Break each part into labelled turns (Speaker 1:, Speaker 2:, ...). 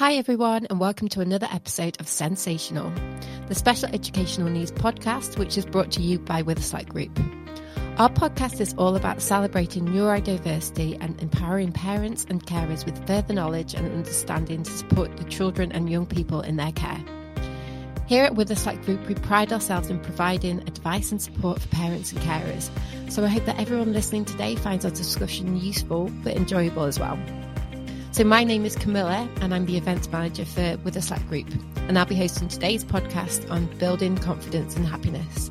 Speaker 1: Hi, everyone, and welcome to another episode of Sensational, the special educational news podcast, which is brought to you by Witherslack Group. Our podcast is all about celebrating neurodiversity and empowering parents and carers with further knowledge and understanding to support the children and young people in their care. Here at Witherslack Group, we pride ourselves in providing advice and support for parents and carers. So I hope that everyone listening today finds our discussion useful but enjoyable as well. So, my name is Camilla, and I'm the events manager for Witherslack Group, and I'll be hosting today's podcast on building confidence and happiness.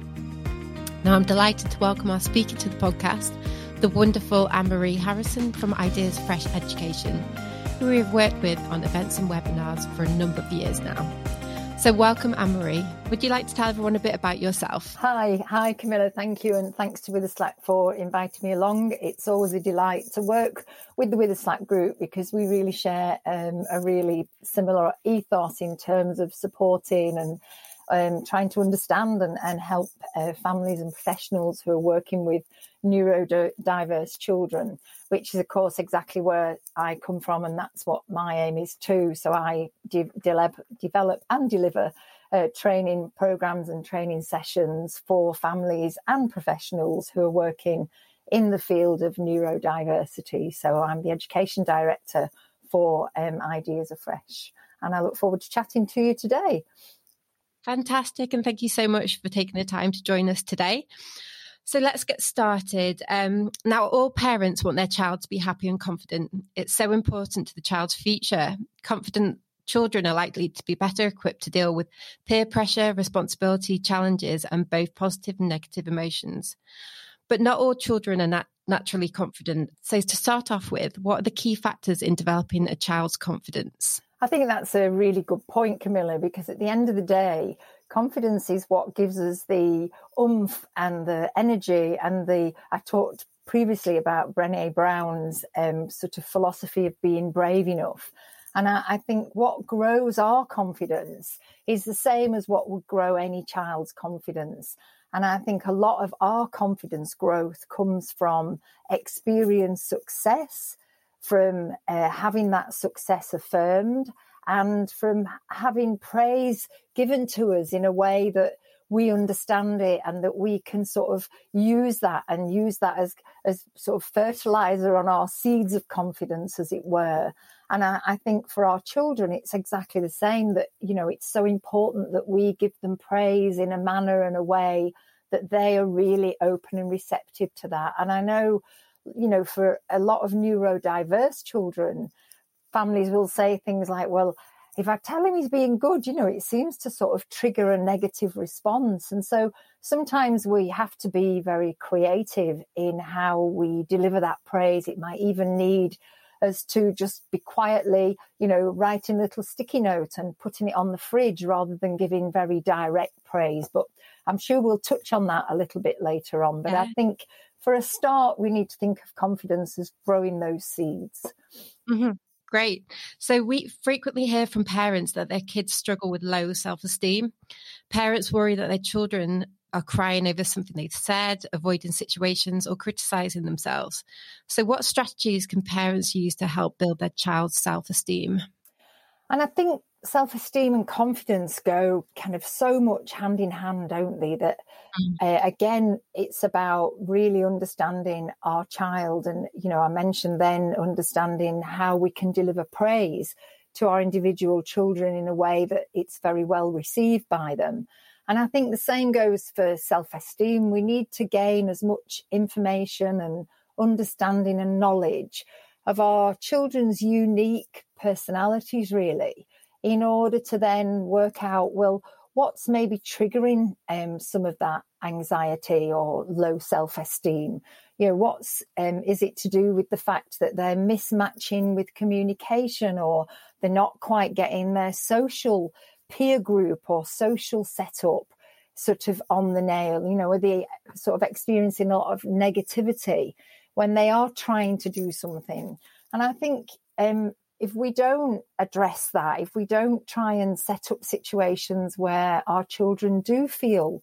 Speaker 1: Now, I'm delighted to welcome our speaker to the podcast, the wonderful Anne Marie Harrison from Ideas Afresh Education, who we have worked with on events and webinars for a number of years now. So, welcome, Anne Marie. Would you like to tell everyone a bit about yourself?
Speaker 2: Hi, hi, Camilla. Thank you, and thanks to Witherslack for inviting me along. It's always a delight to work with the Witherslack group because we really share um, a really similar ethos in terms of supporting and um, trying to understand and, and help uh, families and professionals who are working with neurodiverse children, which is, of course, exactly where I come from, and that's what my aim is too. So I de- de- develop and deliver uh, training programs and training sessions for families and professionals who are working in the field of neurodiversity. So I'm the education director for um, Ideas Afresh, and I look forward to chatting to you today.
Speaker 1: Fantastic. And thank you so much for taking the time to join us today. So let's get started. Um, now, all parents want their child to be happy and confident. It's so important to the child's future. Confident children are likely to be better equipped to deal with peer pressure, responsibility, challenges, and both positive and negative emotions. But not all children are nat- naturally confident. So, to start off with, what are the key factors in developing a child's confidence?
Speaker 2: I think that's a really good point, Camilla, because at the end of the day, confidence is what gives us the oomph and the energy and the. I talked previously about Brene Brown's um, sort of philosophy of being brave enough. And I, I, think what grows our confidence is the same as what would grow any child's confidence. And I think a lot of our confidence growth comes from experience success from uh, having that success affirmed and from having praise given to us in a way that we understand it and that we can sort of use that and use that as as sort of fertilizer on our seeds of confidence as it were. And I, I, think for our children it's exactly the same that you know it's so important that we give them praise in a manner and a way that they are really open and receptive to that. And i know you know, for a lot of neurodiverse children, families will say things like, well, if I tell him he's being good, you know, it seems to sort of trigger a negative response. And so sometimes we have to be very creative in how we deliver that praise. It might even need us to just be quietly, you know, writing a little sticky note and putting it on the fridge rather than giving very direct praise. But I'm sure we'll touch on that a little bit later on. But yeah. I think for a start, we need to think of confidence as growing those seeds.
Speaker 1: Mm-hmm. Great. So we frequently hear from parents that their kids struggle with low self esteem. Parents worry that their children are crying over something they've said, avoiding situations, or criticizing themselves. So, what strategies can parents use to help build their child's self esteem?
Speaker 2: And I think self esteem and confidence go kind of so much hand in hand, don't they? That mm. uh, again, it's about really understanding our child. And, you know, I mentioned then understanding how we can deliver praise to our individual children in a way that it's very well received by them. And I think the same goes for self esteem. We need to gain as much information and understanding and knowledge of our children's unique personalities, really in order to then work out, well, what's maybe triggering um, some of that anxiety or low self esteem? You know, what's um, is it to do with the fact that they're mismatching with communication or they're not quite getting their social peer group or social setup sort of on the nail? You know, are they sort of experiencing a lot of negativity when they are trying to do something? And I think um, if we don't address that, if we don't try and set up situations where our children do feel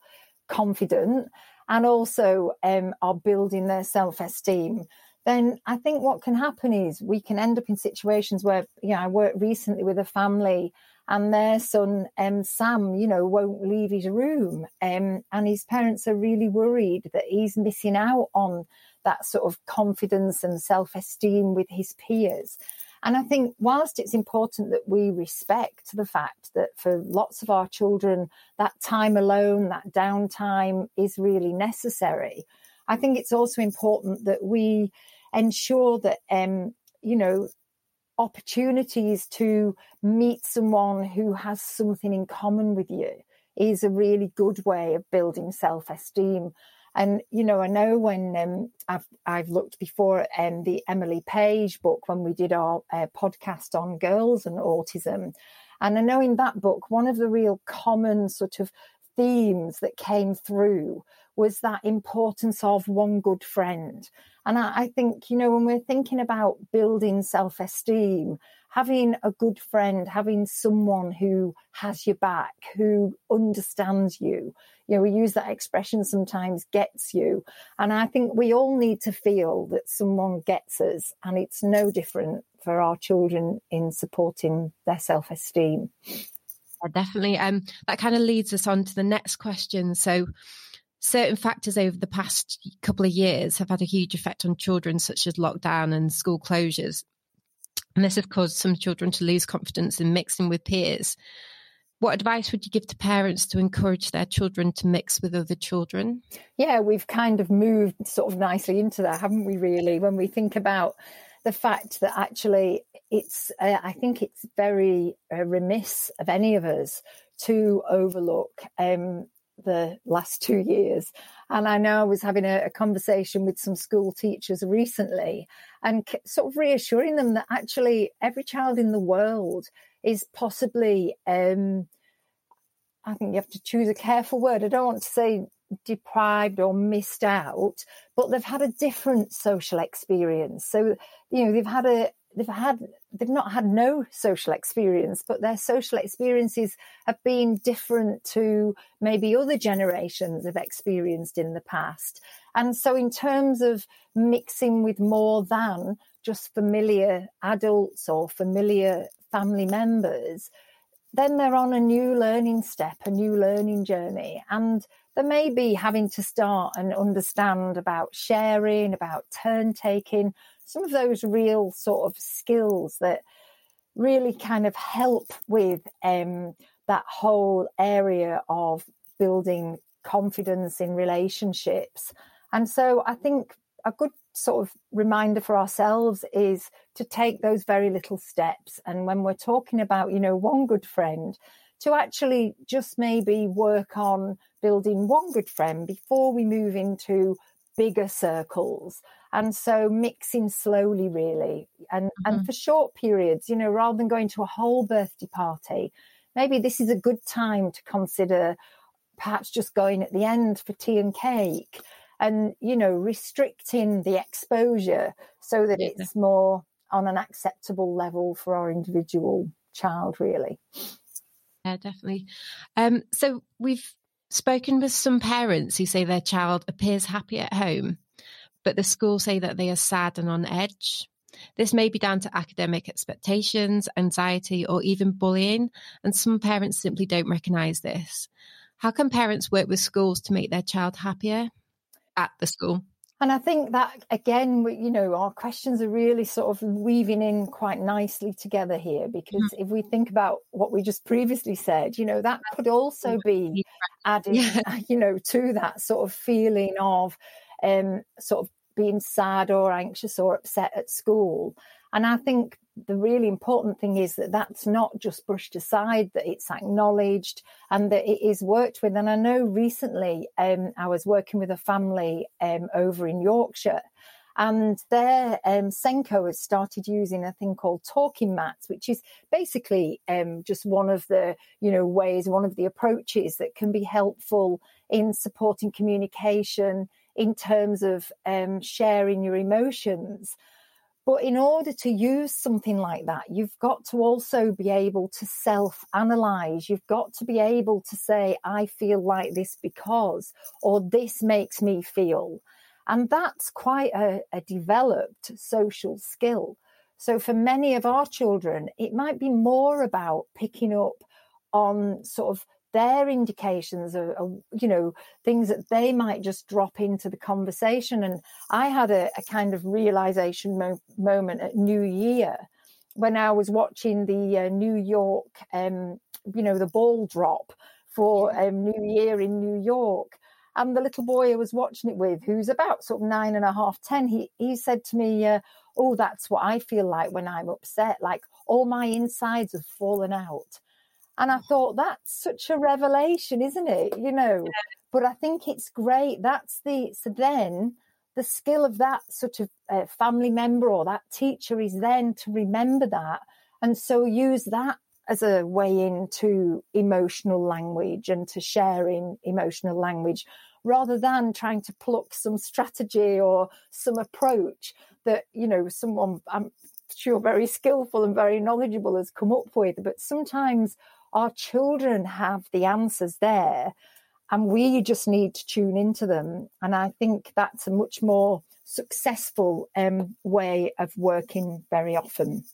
Speaker 2: confident and also um, are building their self esteem, then I think what can happen is we can end up in situations where, you know, I worked recently with a family and their son, um, Sam, you know, won't leave his room. Um, and his parents are really worried that he's missing out on that sort of confidence and self esteem with his peers. And I think, whilst it's important that we respect the fact that for lots of our children, that time alone, that downtime is really necessary, I think it's also important that we ensure that, um, you know, opportunities to meet someone who has something in common with you is a really good way of building self esteem. And you know, I know when um, I've I've looked before um, the Emily Page book when we did our uh, podcast on girls and autism, and I know in that book one of the real common sort of themes that came through was that importance of one good friend. And I, I think, you know, when we're thinking about building self esteem, having a good friend, having someone who has your back, who understands you, you know, we use that expression sometimes gets you. And I think we all need to feel that someone gets us. And it's no different for our children in supporting their self esteem.
Speaker 1: Yeah, definitely. Um, that kind of leads us on to the next question. So, certain factors over the past couple of years have had a huge effect on children, such as lockdown and school closures. And this has caused some children to lose confidence in mixing with peers. What advice would you give to parents to encourage their children to mix with other children?
Speaker 2: Yeah, we've kind of moved sort of nicely into that, haven't we, really? When we think about the fact that actually it's, uh, I think it's very uh, remiss of any of us to overlook um, the last two years. And I know I was having a, a conversation with some school teachers recently and sort of reassuring them that actually every child in the world is possibly, um, I think you have to choose a careful word. I don't want to say deprived or missed out, but they've had a different social experience. So, you know, they've had a, they've had, they've not had no social experience, but their social experiences have been different to maybe other generations have experienced in the past. And so in terms of mixing with more than just familiar adults or familiar family members, then they're on a new learning step, a new learning journey. And they may be having to start and understand about sharing, about turn taking, some of those real sort of skills that really kind of help with um, that whole area of building confidence in relationships. And so I think a good sort of reminder for ourselves is to take those very little steps. And when we're talking about, you know, one good friend, to actually just maybe work on building one good friend before we move into bigger circles. And so mixing slowly, really, and, mm-hmm. and for short periods, you know, rather than going to a whole birthday party, maybe this is a good time to consider perhaps just going at the end for tea and cake and, you know, restricting the exposure so that yeah. it's more on an acceptable level for our individual child, really.
Speaker 1: Yeah, definitely. Um, so we've spoken with some parents who say their child appears happy at home, but the school say that they are sad and on edge. This may be down to academic expectations, anxiety, or even bullying, and some parents simply don't recognise this. How can parents work with schools to make their child happier at the school?
Speaker 2: And I think that again, you know, our questions are really sort of weaving in quite nicely together here because mm-hmm. if we think about what we just previously said, you know, that could also be added, yeah. you know, to that sort of feeling of um, sort of being sad or anxious or upset at school. And I think the really important thing is that that's not just brushed aside, that it's acknowledged and that it is worked with. And I know recently um, I was working with a family um, over in Yorkshire and their um, SENCO has started using a thing called talking mats, which is basically um, just one of the you know ways, one of the approaches that can be helpful in supporting communication in terms of um, sharing your emotions. But in order to use something like that, you've got to also be able to self analyze. You've got to be able to say, I feel like this because, or this makes me feel. And that's quite a, a developed social skill. So for many of our children, it might be more about picking up on sort of their indications of, of, you know things that they might just drop into the conversation and i had a, a kind of realization mo- moment at new year when i was watching the uh, new york um, you know the ball drop for um, new year in new york and the little boy I was watching it with, who's about sort of nine and a half, ten, he, he said to me, uh, Oh, that's what I feel like when I'm upset. Like all my insides have fallen out. And I thought, that's such a revelation, isn't it? You know, yeah. but I think it's great. That's the, so then the skill of that sort of uh, family member or that teacher is then to remember that. And so use that as a way into emotional language and to sharing emotional language rather than trying to pluck some strategy or some approach that you know someone i'm sure very skillful and very knowledgeable has come up with but sometimes our children have the answers there and we just need to tune into them and i think that's a much more successful um, way of working very often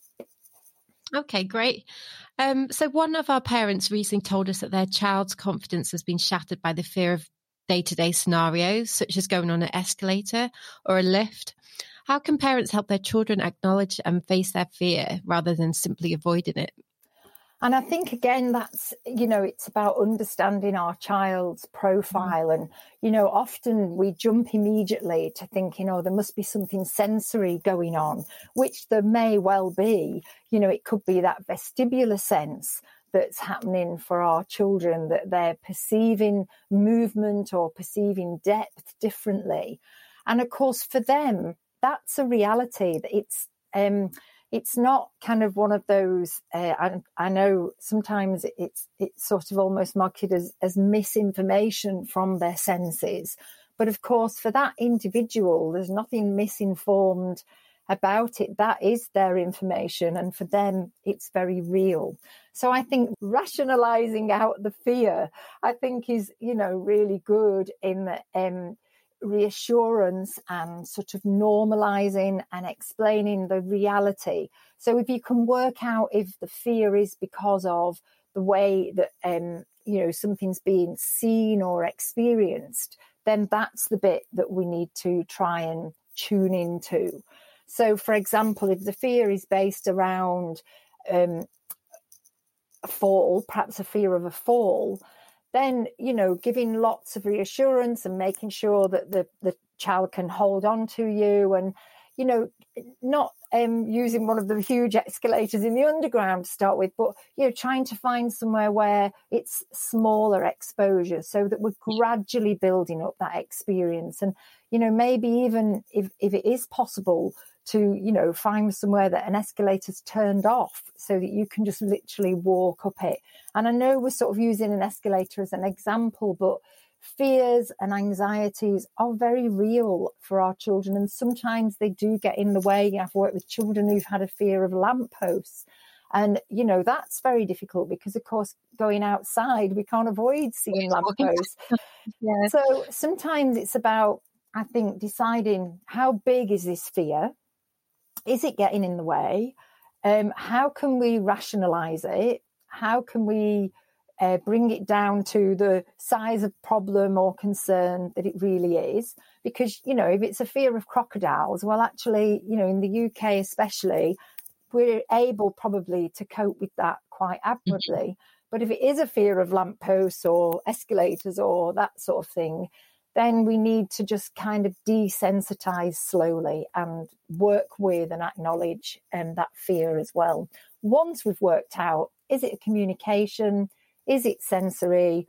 Speaker 1: Okay, great. Um, so, one of our parents recently told us that their child's confidence has been shattered by the fear of day to day scenarios, such as going on an escalator or a lift. How can parents help their children acknowledge and face their fear rather than simply avoiding it?
Speaker 2: And I think again, that's, you know, it's about understanding our child's profile. Mm. And, you know, often we jump immediately to thinking, oh, there must be something sensory going on, which there may well be. You know, it could be that vestibular sense that's happening for our children, that they're perceiving movement or perceiving depth differently. And of course, for them, that's a reality. That it's, um, it's not kind of one of those. Uh, I, I, know sometimes it's it's sort of almost marketed as, as misinformation from their senses, but of course, for that individual, there's nothing misinformed about it. That is their information, and for them, it's very real. So I think rationalizing out the fear, I think, is you know really good in um, reassurance and sort of normalizing and explaining the reality. So if you can work out if the fear is because of the way that um, you know something's being seen or experienced, then that's the bit that we need to try and tune into. So, for example, if the fear is based around um, a fall, perhaps a fear of a fall, then you know giving lots of reassurance and making sure that the the child can hold on to you and you know not um, using one of the huge escalators in the underground to start with but you know trying to find somewhere where it's smaller exposure so that we're gradually building up that experience. And you know maybe even if if it is possible to, you know, find somewhere that an escalator's turned off so that you can just literally walk up it. And I know we're sort of using an escalator as an example, but fears and anxieties are very real for our children. And sometimes they do get in the way. I've worked with children who've had a fear of lampposts. And, you know, that's very difficult because, of course, going outside, we can't avoid seeing lampposts. yeah. So sometimes it's about, I think, deciding how big is this fear? Is it getting in the way? Um, how can we rationalize it? How can we uh, bring it down to the size of problem or concern that it really is? Because, you know, if it's a fear of crocodiles, well, actually, you know, in the UK especially, we're able probably to cope with that quite admirably. Mm-hmm. But if it is a fear of lampposts or escalators or that sort of thing, then we need to just kind of desensitize slowly and work with and acknowledge um, that fear as well. Once we've worked out, is it communication? Is it sensory?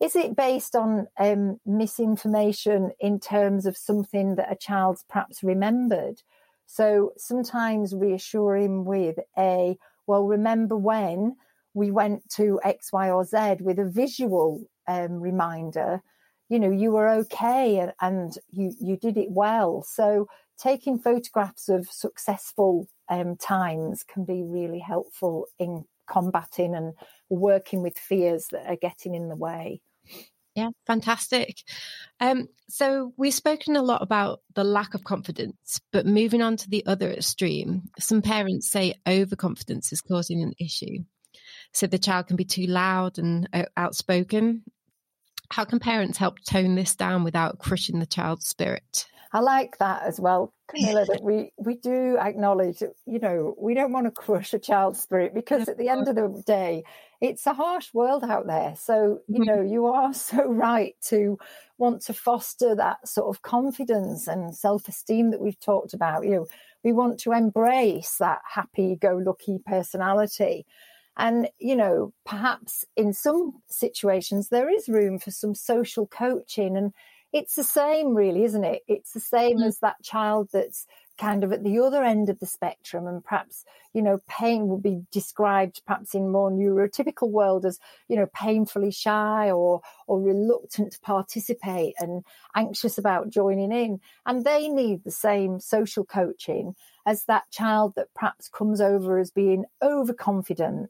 Speaker 2: Is it based on um, misinformation in terms of something that a child's perhaps remembered? So sometimes reassure him with a, well, remember when we went to X, Y, or Z with a visual um, reminder you know you were okay and, and you you did it well so taking photographs of successful um, times can be really helpful in combating and working with fears that are getting in the way
Speaker 1: Yeah, fantastic. Um, so we've spoken a lot about the lack of confidence, but moving on to the other extreme, some parents say overconfidence is causing an issue. So the child can be too loud and uh, outspoken. How can parents help tone this down without crushing the child's spirit?
Speaker 2: I like that as well, Camilla, that we, we do acknowledge, you know, we don't want to crush a child's spirit because at the end of the day, it's a harsh world out there. So, you mm-hmm. know, you are so right to want to foster that sort of confidence and self esteem that we've talked about. You know, we want to embrace that happy go lucky personality. And, you know, perhaps in some situations, there is room for some social coaching and it's the same, really, isn't it? It's the same mm. as that child that's kind of at the other end of the spectrum and perhaps you know pain will be described perhaps in more neurotypical world as you know painfully shy or or reluctant to participate and anxious about joining in and they need the same social coaching as that child that perhaps comes over as being overconfident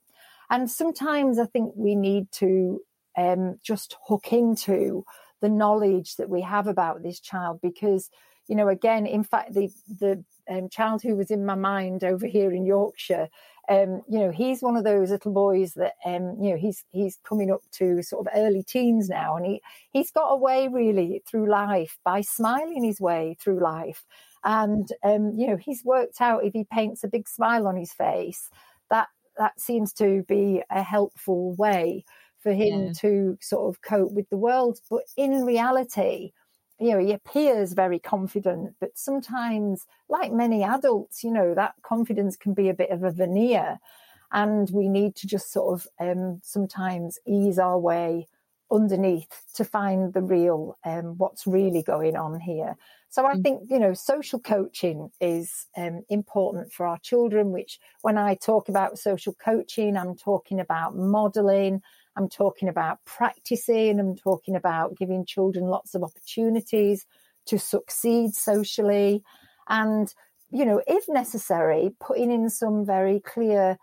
Speaker 2: and sometimes i think we need to um, just hook into the knowledge that we have about this child because you know again in fact the the um, child who was in my mind over here in Yorkshire um, you know he's one of those little boys that um, you know he's he's coming up to sort of early teens now and he he's got away really through life by smiling his way through life. And um, you know he's worked out if he paints a big smile on his face that that seems to be a helpful way for him yeah. to sort of cope with the world. But in reality, you know, he appears very confident, but sometimes, like many adults, you know, that confidence can be a bit of a veneer. And we need to just sort of um, sometimes ease our way underneath to find the real, um, what's really going on here. So I mm. think, you know, social coaching is um, important for our children, which when I talk about social coaching, I'm talking about modeling, I'm talking about practicing, I'm talking about giving children lots of opportunities to succeed socially. And, you know, if necessary, putting in some very clear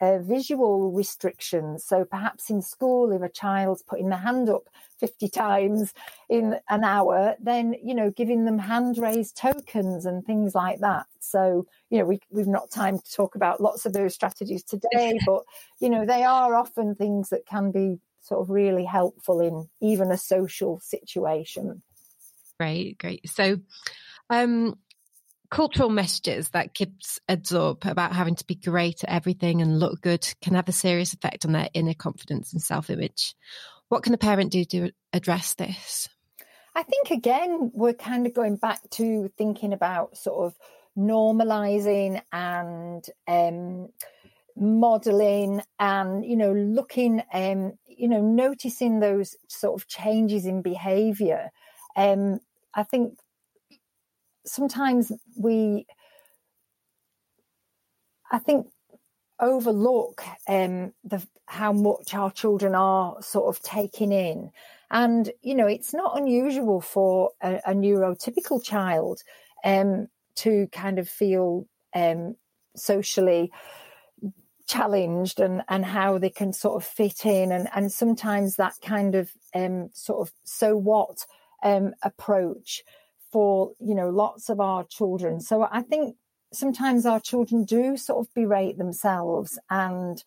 Speaker 2: uh, visual restrictions. So perhaps in school, if a child's putting their hand up 50 times in an hour, then, you know, giving them hand raised tokens and things like that. So, you know, we, we've not time to talk about lots of those strategies today, but, you know, they are often things that can be sort of really helpful in even a social situation.
Speaker 1: Great, great. So, um, cultural messages that kids absorb about having to be great at everything and look good can have a serious effect on their inner confidence and self image. What can the parent do to address this?
Speaker 2: I think, again, we're kind of going back to thinking about sort of normalizing and um, modeling and, you know, looking, um, you know, noticing those sort of changes in behavior. Um, I think sometimes we, I think, overlook um, the how much our children are sort of taking in. And, you know, it's not unusual for a, a neurotypical child um, to kind of feel um, socially challenged and, and how they can sort of fit in. And, and sometimes that kind of um, sort of so what um, approach for you know lots of our children. So i think sometimes our children do sort of berate themselves and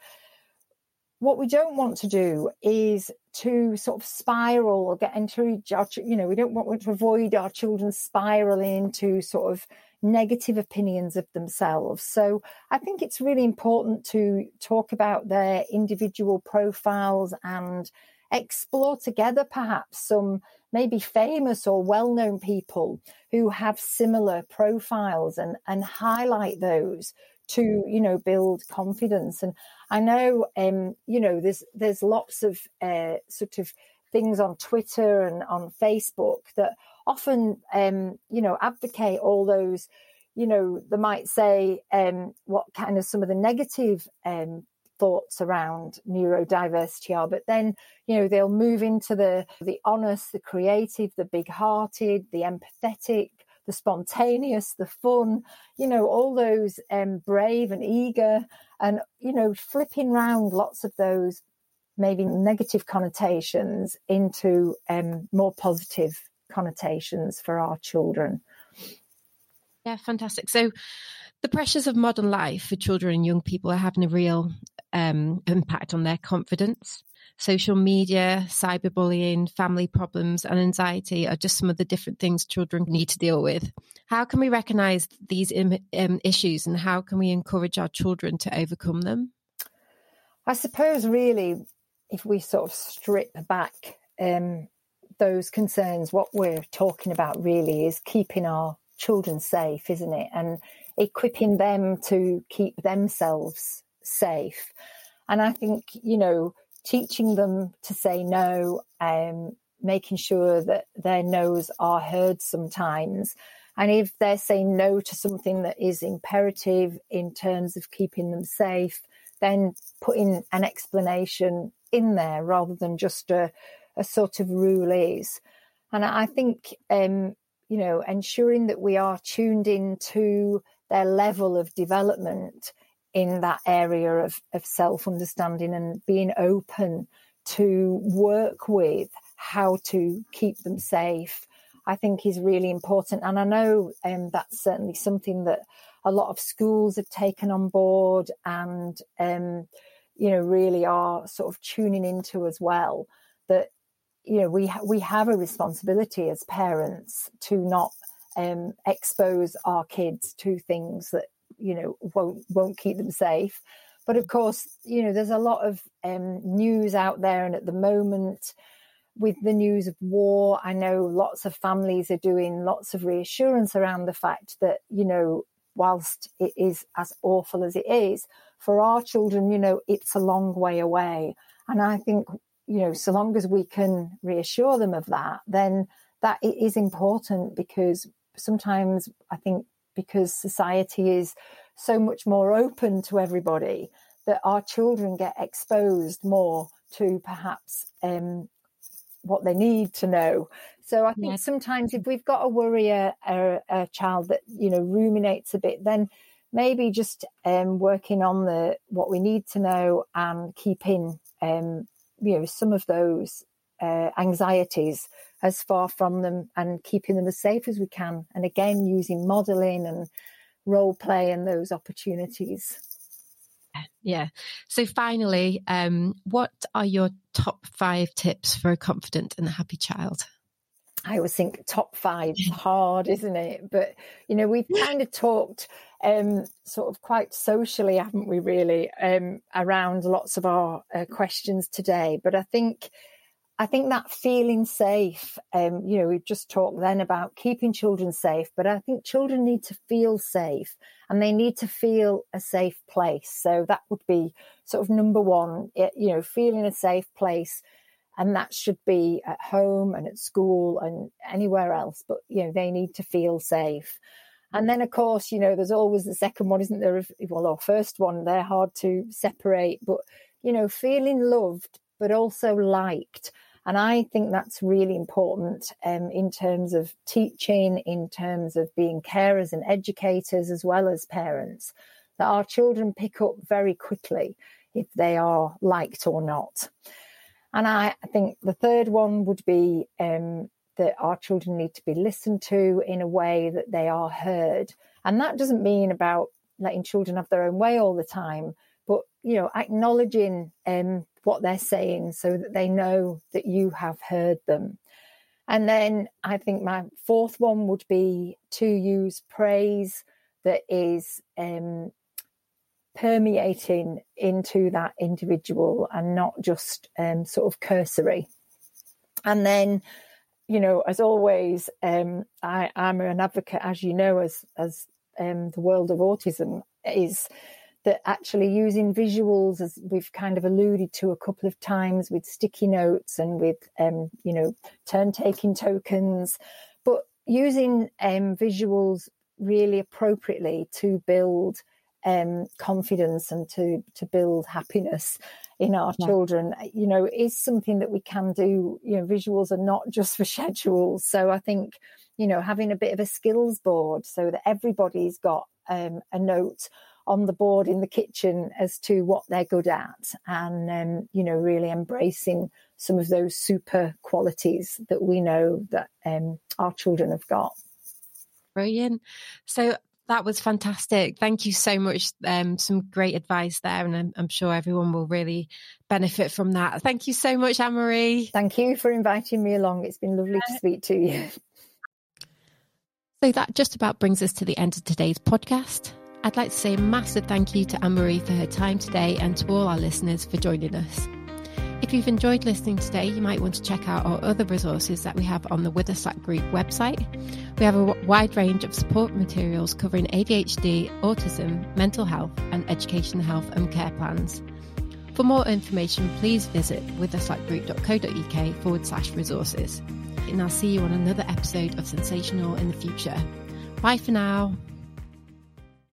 Speaker 2: what we don't want to do is to sort of spiral or get into our, you know we don't want to avoid our children spiraling into sort of negative opinions of themselves. So i think it's really important to talk about their individual profiles and explore together perhaps some maybe famous or well known people who have similar profiles and, and highlight those to you know build confidence. And i know um you know there's there's lots of uh, sort of things on twitter and on facebook that often um you know advocate all those you know they might say um what kind of some of the negative um thoughts around neurodiversity are but then you know they'll move into the the honest the creative the big hearted the empathetic the spontaneous the fun you know all those um, brave and eager and you know flipping round lots of those maybe negative connotations into um, more positive connotations for our children.
Speaker 1: Yeah, fantastic. So, the pressures of modern life for children and young people are having a real um, impact on their confidence. Social media, cyberbullying, family problems, and anxiety are just some of the different things children need to deal with. How can we recognize these Im- um, issues and how can we encourage our children to overcome them?
Speaker 2: I suppose, really, if we sort of strip back um, those concerns, what we're talking about really is keeping our children safe, isn't it? And equipping them to keep themselves safe. And I think, you know, teaching them to say no, um, making sure that their no's are heard sometimes. And if they're saying no to something that is imperative in terms of keeping them safe, then putting an explanation in there rather than just a, a sort of rule is. And I think, um, you know, ensuring that we are tuned into their level of development in that area of, of self understanding and being open to work with how to keep them safe, I think is really important. And I know um, that's certainly something that a lot of schools have taken on board and, um, you know, really are sort of tuning into as well. That, you know, we, ha- we have a responsibility as parents to not um, expose our kids to things that you know won't won't keep them safe. But of course, you know, there's a lot of um, news out there, and at the moment, with the news of war, I know lots of families are doing lots of reassurance around the fact that you know, whilst it is as awful as it is for our children, you know, it's a long way away. And I think you know, so long as we can reassure them of that, then that it is important because sometimes I think because society is so much more open to everybody that our children get exposed more to perhaps um, what they need to know. So I think yes. sometimes if we've got a worrier a, a, child that you know ruminates a bit, then maybe just um, working on the what we need to know and keeping um, you know some of those uh, anxieties as far from them and keeping them as safe as we can. And again, using modeling and role play and those opportunities.
Speaker 1: Yeah. So finally, um, what are your top five tips for a confident and happy child?
Speaker 2: I always think top five is hard, isn't it? But you know, we've kind of talked um, sort of quite socially, haven't we? Really, um, around lots of our uh, questions today. But I think I think that feeling safe, um, you know, we've just talked then about keeping children safe, but I think children need to feel safe and they need to feel a safe place. So that would be sort of number one, you know, feeling a safe place. And that should be at home and at school and anywhere else, but, you know, they need to feel safe. And then, of course, you know, there's always the second one, isn't there? Well, or first one, they're hard to separate, but, you know, feeling loved but also liked. And I think that's really important um, in terms of teaching, in terms of being carers and educators, as well as parents, that our children pick up very quickly if they are liked or not. And I think the third one would be um, that our children need to be listened to in a way that they are heard. And that doesn't mean about letting children have their own way all the time, but you know, acknowledging um, what they're saying so that they know that you have heard them. And then I think my fourth one would be to use praise that is um, permeating into that individual and not just um, sort of cursory. And then, you know, as always, um, I, am an advocate, as you know, as as um, the world of autism is that actually using visuals, as we've kind of alluded to a couple of times, with sticky notes and with um, you know turn taking tokens, but using um, visuals really appropriately to build um, confidence and to to build happiness in our yeah. children, you know, is something that we can do. You know, visuals are not just for schedules. So I think, you know, having a bit of a skills board so that everybody's got um, a note on the board in the kitchen as to what they're good at and um, you know really embracing some of those super qualities that we know that um, our children have got
Speaker 1: brilliant so that was fantastic. Thank you so much. Um, some great advice there, and I'm, I'm, sure everyone will really benefit from that. Thank you so much, Anne Marie.
Speaker 2: Thank you for inviting me along. It's been lovely to speak to you.
Speaker 1: So that just about brings us to the end of today's podcast. I'd like to say a massive thank you to Anne Marie for her time today and to all our listeners for joining us. If you've enjoyed listening today, you might want to check out our other resources that we have on the Witherslack Group website. We have a wide range of support materials covering ADHD, autism, mental health, and education, health, and care plans. For more information, please visit witherslackgroup.co.uk forward slash resources. And I'll see you on another episode of Sensational in the future. Bye for now.